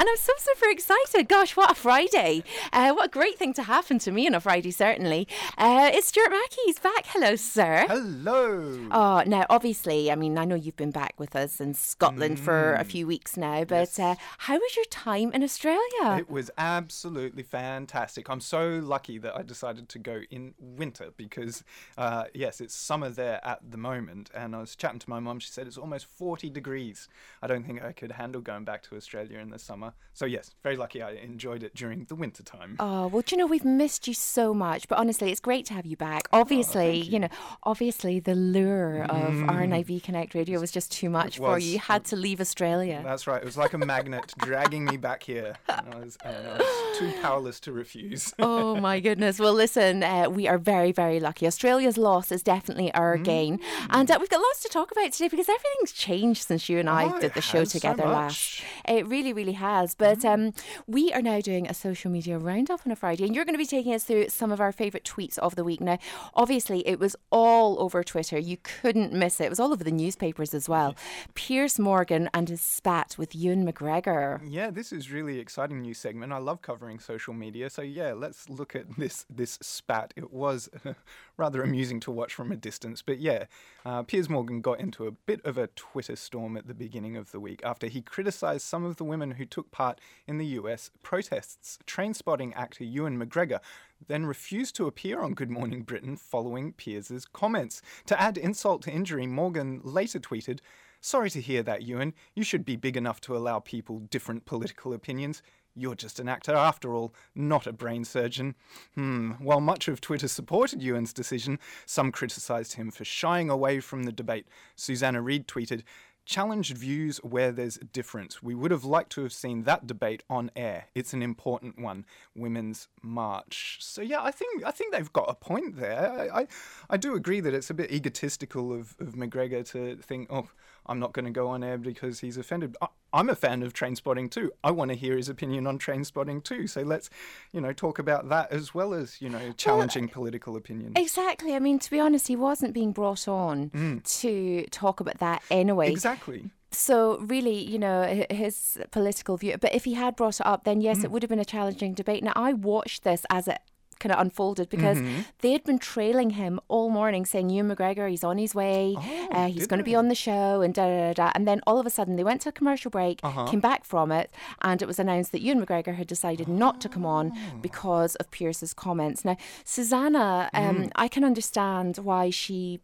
And I'm so super excited. Gosh, what a Friday! Uh, what a great thing to happen to me on a Friday, certainly. Uh, it's Stuart Mackey. He's back. Hello, sir. Hello. Oh, now obviously, I mean, I know you've been back with us in Scotland mm. for a mm. few weeks now, but yes. uh, how was your time in Australia? It was absolutely fantastic. I'm so lucky that I decided to go in winter because, uh, yes, it's summer there at the moment. And I was chatting to my mum. She said it's almost 40 degrees. I don't think I could handle going back to Australia in the summer. So yes, very lucky I enjoyed it during the winter time. Oh well, do you know we've missed you so much, but honestly, it's great to have you back. Obviously, oh, you. you. know, obviously the lure of mm. RNIB Connect Radio was just too much for you. You had to leave Australia. That's right. It was like a magnet dragging me back here. I was, I was, too powerless to refuse. oh my goodness. Well, listen, uh, we are very very lucky. Australia's loss is definitely our mm. gain, and uh, we've got lots to talk about today because everything's changed since you and I oh, did the show together so last. It really really has But mm-hmm. um, we are now doing a social media roundup on a Friday, and you're going to be taking us through some of our favourite tweets of the week. Now, obviously, it was all over Twitter. You couldn't miss it. It was all over the newspapers as well. Piers Morgan and his spat with Ewan McGregor. Yeah, this is really exciting new segment. I love covering social media. So yeah, let's look at this this spat. It was rather amusing to watch from a distance. But yeah, uh, Piers Morgan got into a bit of a Twitter storm at the beginning of the week after he criticised some of the women who took part in the US protests. Trainspotting actor Ewan McGregor then refused to appear on Good Morning Britain following Piers's comments. To add insult to injury, Morgan later tweeted, Sorry to hear that, Ewan. You should be big enough to allow people different political opinions. You're just an actor after all, not a brain surgeon. Hmm. While much of Twitter supported Ewan's decision, some criticised him for shying away from the debate. Susanna Reid tweeted, challenged views where there's a difference. We would have liked to have seen that debate on air. It's an important one, women's march. So yeah, I think I think they've got a point there. I I, I do agree that it's a bit egotistical of, of McGregor to think, oh, I'm not going to go on air because he's offended. I, I'm a fan of Trainspotting too. I want to hear his opinion on Trainspotting too. So let's, you know, talk about that as well as, you know, challenging well, political opinions. Exactly. I mean, to be honest, he wasn't being brought on mm. to talk about that anyway. Exactly so really, you know, his political view. But if he had brought it up, then yes, mm. it would have been a challenging debate. Now I watched this as it kind of unfolded because mm-hmm. they had been trailing him all morning saying, Ewan McGregor, he's on his way, oh, uh, he's going to be on the show, and da, da, da And then all of a sudden they went to a commercial break, uh-huh. came back from it, and it was announced that Ewan McGregor had decided oh. not to come on oh. because of Piers's comments. Now, Susanna, um, mm. I can understand why she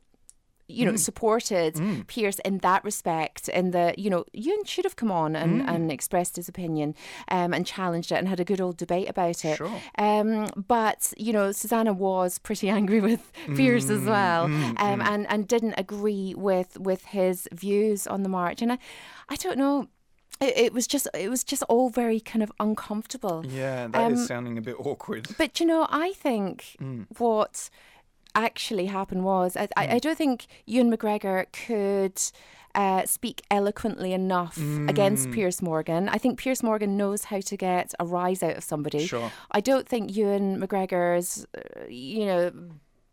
you know, mm. supported mm. Piers in that respect. In the, you know, Ewan should have come on and, mm. and expressed his opinion um, and challenged it and had a good old debate about it. Sure. Um, but you know, Susanna was pretty angry with Piers as mm, well, mm, um, mm. and and didn't agree with with his views on the march. And I, I don't know it, it, was just it was just all very kind of uncomfortable. Yeah, that um, is sounding a bit awkward. But you know, I think mm. what actually happened was I, I, I don't think Ewan McGregor could. Uh, speak eloquently enough mm. against Piers Morgan. I think Piers Morgan knows how to get a rise out of somebody. Sure. I don't think Ewan McGregor's, uh, you know,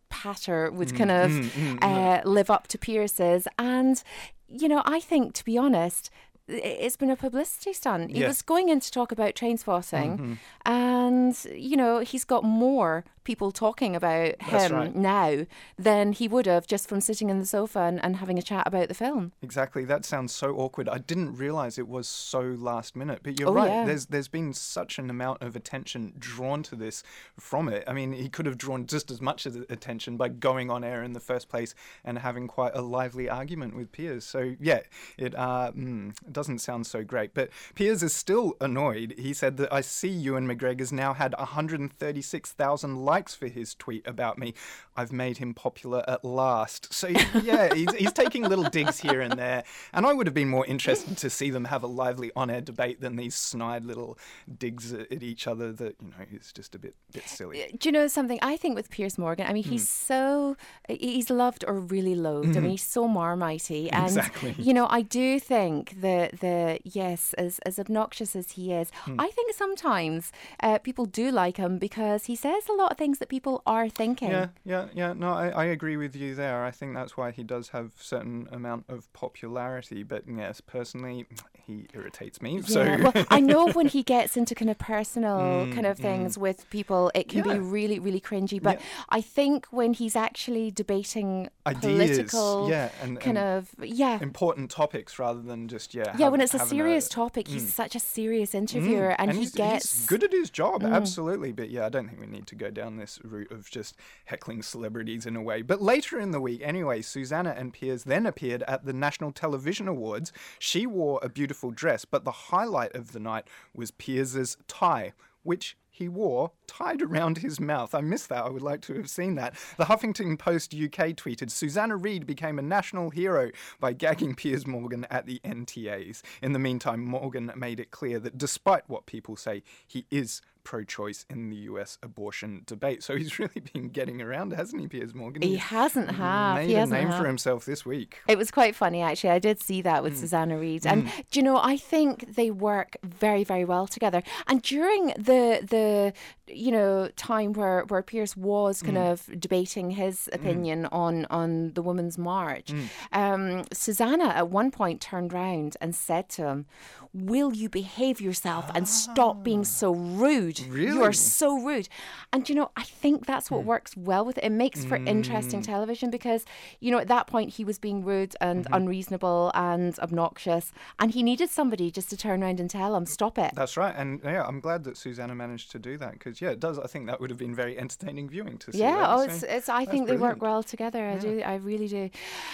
patter would mm. kind of mm, mm, uh, live up to Piers's. And, you know, I think, to be honest, it's been a publicity stunt. He yes. was going in to talk about Trainspotting, mm-hmm. and you know he's got more people talking about him right. now than he would have just from sitting in the sofa and, and, having a chat about the film. Exactly. That sounds so awkward. I didn't realize it was so last minute. But you're oh, right. Yeah. There's there's been such an amount of attention drawn to this from it. I mean, he could have drawn just as much attention by going on air in the first place and having quite a lively argument with Piers. So yeah, it uh, mm, doesn't sound so great. But Piers is still annoyed. He said that I see Ewan McGregor's now had 136,000 likes for his tweet about me. I've made him popular at last. So yeah, he's, he's taking little digs here and there, and I would have been more interested to see them have a lively on-air debate than these snide little digs at, each other that you know is just a bit bit silly. Do you know something? I think with Piers Morgan, I mean, he's mm. so he's loved or really loathed. Mm. I mean, mm-hmm. he's so marmitey, and exactly. you know, I do think that the the yes, as as obnoxious as he is, Hmm. I think sometimes uh, people do like him because he says a lot of things that people are thinking. Yeah, yeah, yeah. No, I, I agree with you there. I think that's why he does have certain amount of popularity. But yes, personally, he irritates me. So Yeah, well, I know when he gets into kind of personal kind of things with people, it can Mm, Yeah. be really, really cringy. But Yeah. I think when he's actually debating Ideas, political yeah, and- kind and of yeah. important topics rather than just yeah. Yeah, have- when it's a serious topic, he's such a serious interviewer, Mm, and, he gets he's good at his job, Mm. absolutely. But yeah, I don't think we need to go down this route of just heckling celebrities in a way. But later in the week, anyway, Susanna and Piers then appeared at the National Television Awards. She wore a beautiful dress, but the highlight of the night was Piers's tie, which he wore tied around his mouth. I missed that. I would like to have seen that. The Huffington Post UK tweeted Susanna Reid became a national hero by gagging Piers Morgan at the NTAs. In the meantime, Morgan made it clear that despite what people say, he is pro choice in the US abortion debate. So he's really been getting around, hasn't he, Piers Morgan? he hasn't half. made he a hasn't name half. for himself this week. It was quite funny, actually. I did see that Mm. with Susanna Reid, and do you know? I think they work very, very well together. And during the the you know time where where Piers was kind Mm. of debating his opinion on on the Women's March, Mm. um, Susanna at one point turned round and said to him, "Will you behave yourself and stop being so rude? You Really? Hmm. are so rude." And you know, I think that's what works well with it. It makes for interesting television because you know at that point he was being rude and Mm-hmm. unreasonable and obnoxious, and he needed somebody just to turn around and tell him, "Stop it." That's right, and yeah, I'm glad that Susanna managed to do that because yeah, it does. I think that would have been very entertaining viewing to see. Yeah, that, oh, so it's, it's. I think they work well together. I do, I really do.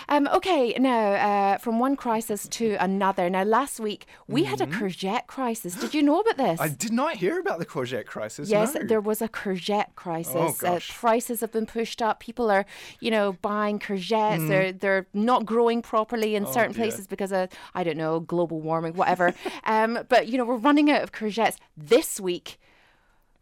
Um, okay, now uh, from one crisis to another. Now, last week we had a courgette crisis. Did you know about this? Mm-hmm. I did not hear about the courgette crisis. Yes, no. there was a courgette crisis. Oh, uh, gosh. prices have been pushed up. People are, you know, buying courgettes. They're they're not growing properly in certain Mm. Oh, dear. places because of I don't know global warming, whatever. um, but you know, we're running out of courgettes this week.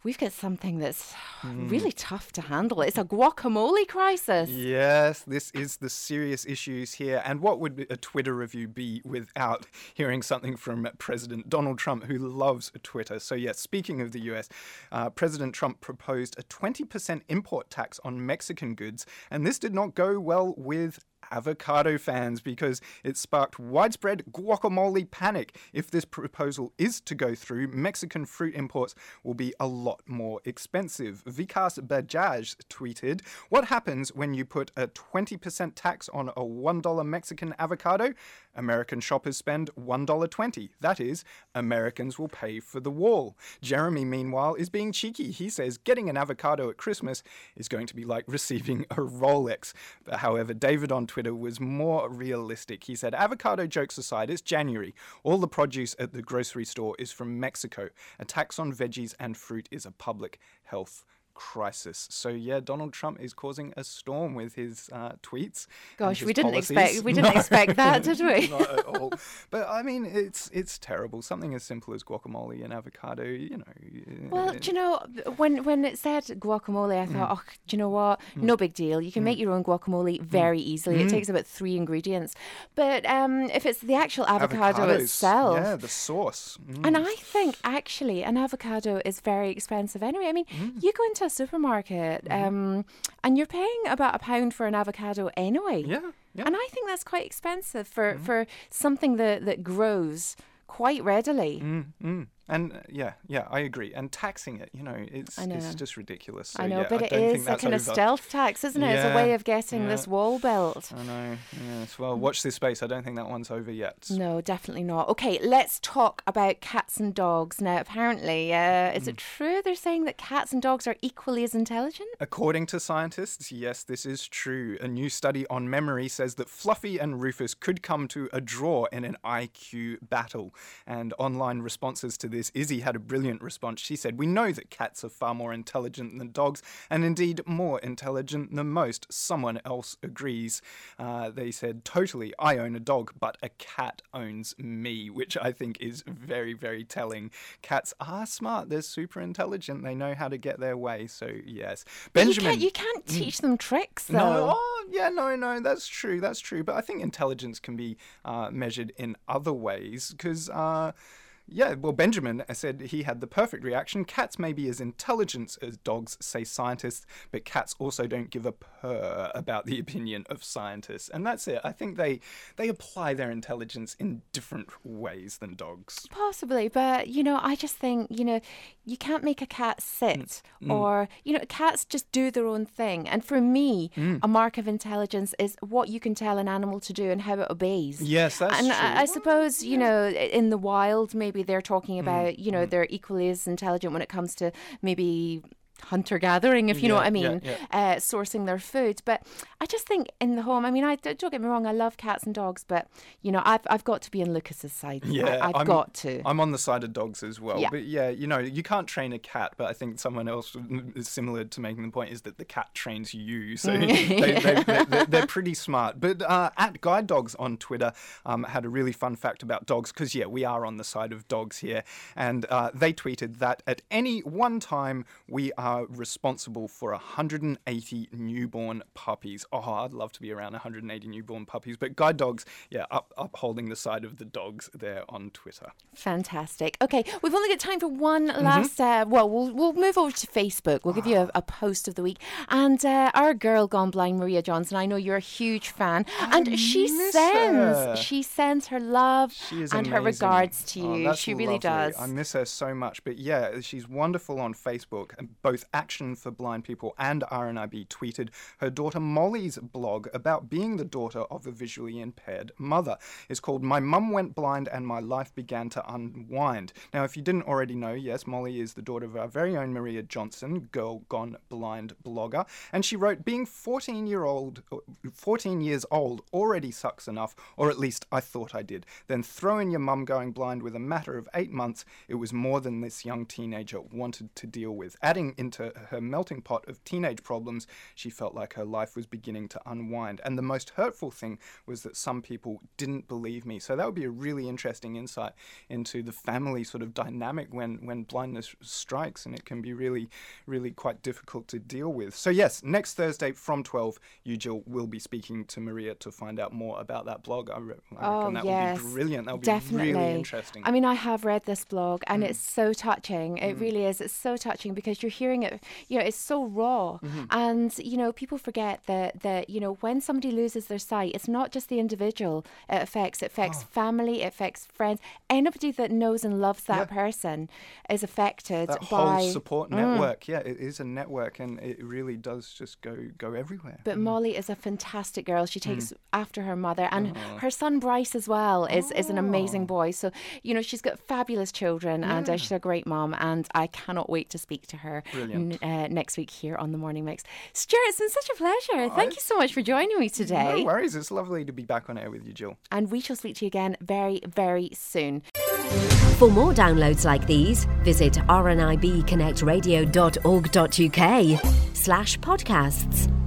We've got something that's Mm. really tough to handle. It's a guacamole crisis. Yes, this is the serious issues here. And what would a Twitter review be without hearing something from President Donald Trump, who loves Twitter? So, yes, speaking of the US, uh, President Trump proposed a 20% import tax on Mexican goods, and this did not go well with avocado fans because it sparked widespread guacamole panic. If this proposal is to go through, Mexican fruit imports will be a lot more expensive. Vikas Bajaj tweeted, What happens when you put a 20% tax on a $1 Mexican avocado? American shoppers spend $1.20. That is, Americans will pay for the wall. Jeremy, meanwhile, is being cheeky. He says getting an avocado at Christmas is going to be like receiving a Rolex. However, David on Twitter was more realistic. He said, Avocado jokes aside, it's January. All the produce at the grocery store is from Mexico. A tax on veggies and fruit is a public health crisis. So yeah, Donald Trump is causing a storm with his uh, tweets. Gosh, his we didn't policies. expect we didn't No. expect that, did we? Not at all. But I mean, it's it's terrible. Something as simple as guacamole and avocado, you know. Well, uh, do you know when when it said guacamole, I Mm. thought, oh, do you know what? No big deal. You can make your own guacamole very easily. Mm. It takes about three ingredients. But um, if it's the actual avocado avocados, itself, Yeah, the sauce. Mm. and I think actually an avocado is very expensive anyway. I mean, Mm. you go into a supermarket Mm-hmm. um, and you're paying about a pound for an avocado anyway. Yeah, yeah. Mm-hmm. And I think that's quite expensive for, for something that, that grows quite readily. Mm, mm. And uh, yeah, yeah, I agree. And taxing it, you know, it's know. it's just ridiculous. So, I know, yeah, but I it is a kind of stealth tax, isn't it? It's a way of getting yeah. this wall built. I know. Yes. Well, watch this space. I don't think that one's over yet. No, definitely not. Okay, let's talk about cats and dogs. Now, apparently, uh, is Mm. it true they're saying that cats and dogs are equally as intelligent? According to scientists, yes, this is true. A new study on memory says that Fluffy and Rufus could come to a draw in an IQ battle. And online responses to this. Izzy had a brilliant response. She said, We know that cats are far more intelligent than dogs, and indeed more intelligent than most. Someone else agrees. Uh, they said, Totally, I own a dog, but a cat owns me, which I think is very, very telling. Cats are smart, they're super intelligent, they know how to get their way. So, yes. Benjamin. You can't, you can't teach them tricks, though. No, oh, yeah, no, no, that's true, that's true. But I think intelligence can be uh, measured in other ways because. Uh, yeah, well, Benjamin said he had the perfect reaction. Cats may be as intelligent as dogs, say scientists, but cats also don't give a purr about the opinion of scientists. And that's it. I think they they apply their intelligence in different ways than dogs. Possibly, but you know, I just think, you know, you can't make a cat sit mm. or, you know, cats just do their own thing. And for me, mm. a mark of intelligence is what you can tell an animal to do and how it obeys. Yes, that's and true. I, I suppose, you know, in the wild, maybe maybe they're talking mm, about, mm. you know, mm. they're equally as intelligent when it comes to maybe hunter gathering, if you yeah, know what I mean, yeah, yeah. Uh, sourcing their food. But I just think in the home, I mean, I don't get me wrong, I love cats and dogs, but you know, I've I've got to be on Lucas's side. Yeah, I, have got to. I'm on the side of dogs as well. But yeah, you know, you can't train a cat, but I think someone else is similar to making the point is that the cat trains you, so they, are pretty smart. But uh, at Guide Dogs on Twitter um, had a really fun fact about dogs because yeah, we are on the side of dogs here, and uh, they tweeted that at any one time we are are responsible for 180 newborn puppies. Oh, I'd love to be around 180 newborn puppies. But Guide Dogs, yeah, up, upholding the side of the dogs there on Twitter. Fantastic. Okay, we've only got time for one mm-hmm. last. Uh, well, we'll we'll move over to Facebook. We'll give you a, a post of the week, and uh, our girl gone blind, Maria Johnson. I know you're a huge fan, I and she sends her. she sends her love and amazing. her regards to oh, you. Oh, she really lovely. does. I miss her so much. But yeah, she's wonderful on Facebook, and both both Action for Blind People and RNIB tweeted her daughter Molly's blog about being the daughter of a visually impaired mother. It's called My Mum Went Blind and My Life Began to Unwind. Now, if you didn't already know, yes, Molly is the daughter of our very own Maria Johnson, Girl Gone Blind blogger, and she wrote, Being 14 year old, 14 years old already sucks enough, or at least I thought I did. Then throw in your mum going blind with a matter of eight months. It was more than this young teenager wanted to deal with. Adding in into her melting pot of teenage problems, she felt like her life was beginning to unwind. And the most hurtful thing was that some people didn't believe me. So that would be a really interesting insight into the family sort of dynamic when, when blindness strikes, and it can be really, really quite difficult to deal with. So, yes, next Thursday from 12, you, Jill, will be speaking to Maria to find out more about that blog. I, re- I oh, reckon that yes, would be brilliant. That would definitely. be really interesting. I mean, I have read this blog, and mm. it's so touching. It mm. really is. It's so touching because you're hearing it, you know, it's so raw. Mm-hmm. And, you know, people forget that, that, you know, when somebody loses their sight, it's not just the individual it affects, it affects oh. family, it affects friends. Anybody that knows and loves that yeah. person is affected that by. whole support mm. network. Yeah, it is a network and it really does just go, go everywhere. But mm. Molly is a fantastic girl. She takes mm. after her mother and oh. her son Bryce as well is, oh. is an amazing oh. boy. So, you know, she's got fabulous children yeah. and uh, she's a great mom and I cannot wait to speak to her. Brilliant uh, next week here on the Morning Mix. Stuart, it's been such a pleasure. Thank you so much for joining me today. No worries. It's lovely to be back on air with you, Jill. And we shall speak to you again very, very soon. For more downloads like these, visit rnibconnectradio.org.uk slash podcasts.